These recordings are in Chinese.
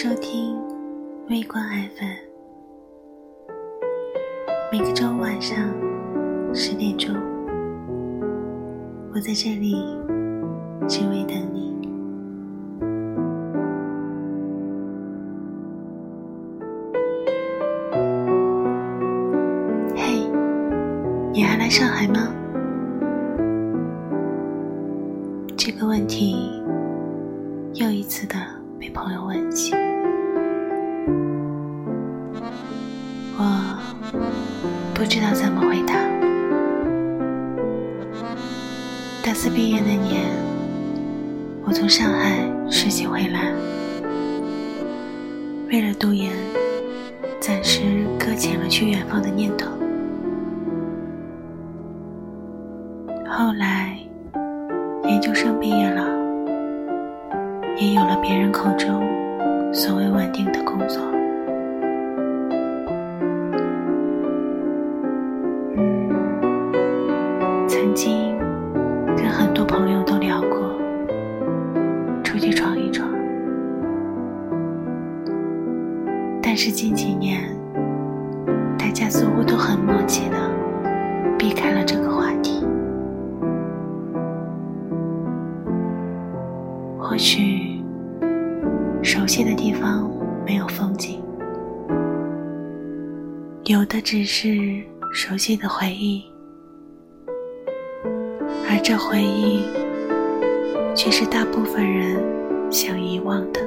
收听微光 FM，每个周五晚上十点钟，我在这里只为等你。嘿，你还来上海吗？这个问题又一次的被朋友问起。不知道怎么回答。大四毕业那年，我从上海实习回来，为了读研，暂时搁浅了去远方的念头。后来，研究生毕业了，也有了别人口中所谓稳定的工作。曾经跟很多朋友都聊过，出去闯一闯。但是近几年，大家似乎都很默契的避开了这个话题。或许，熟悉的地方没有风景，有的只是熟悉的回忆。而这回忆，却是大部分人想遗忘的。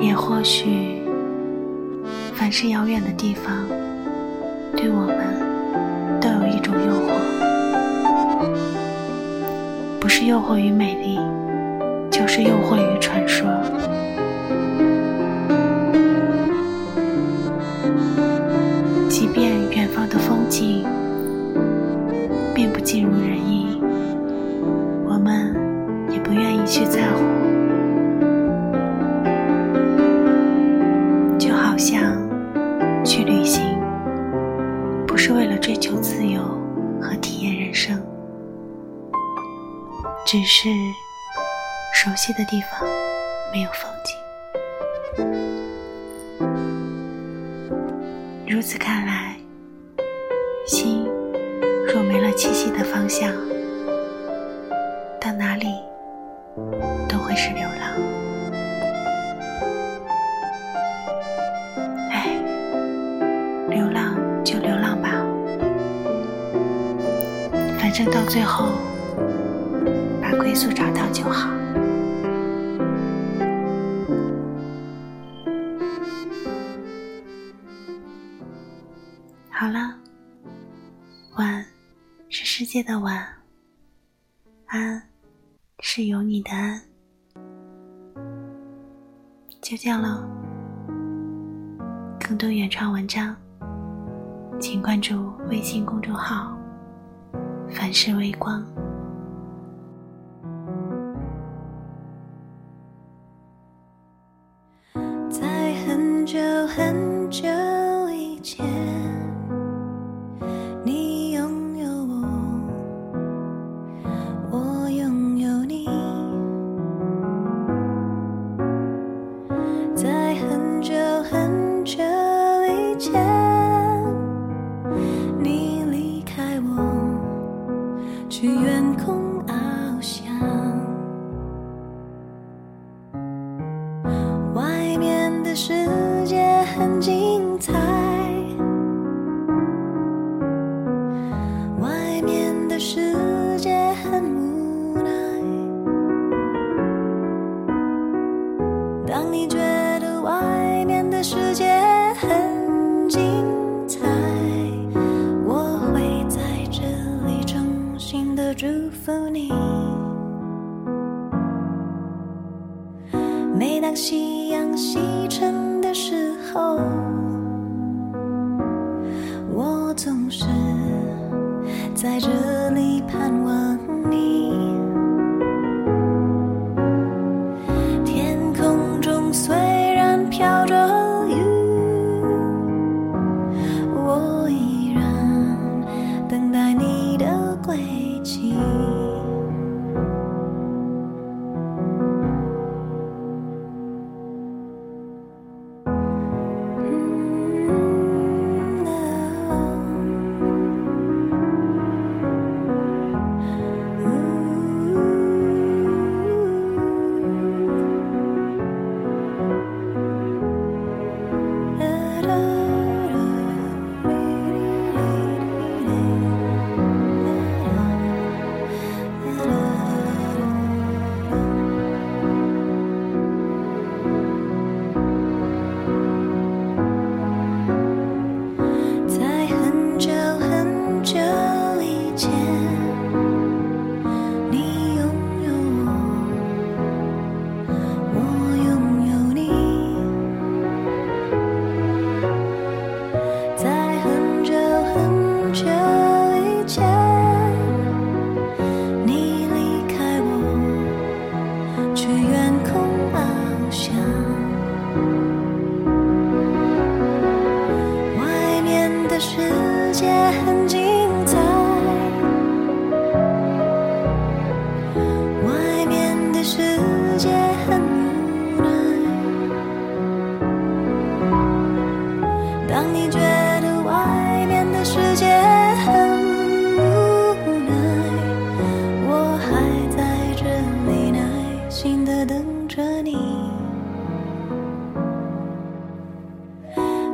也或许，凡是遥远的地方，对我们都有一种诱惑，不是诱惑于美丽，就是诱惑于传说。去旅行，不是为了追求自由和体验人生，只是熟悉的地方没有风景。如此看来，心。若没了栖息的方向，正到最后把归宿找到就好。好了，晚。是世界的晚，安是有你的安，就这样了。更多原创文章，请关注微信公众号“凡是微光”。在很久很很精彩，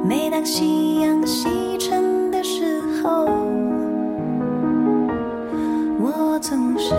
每当夕阳西沉的时候我总是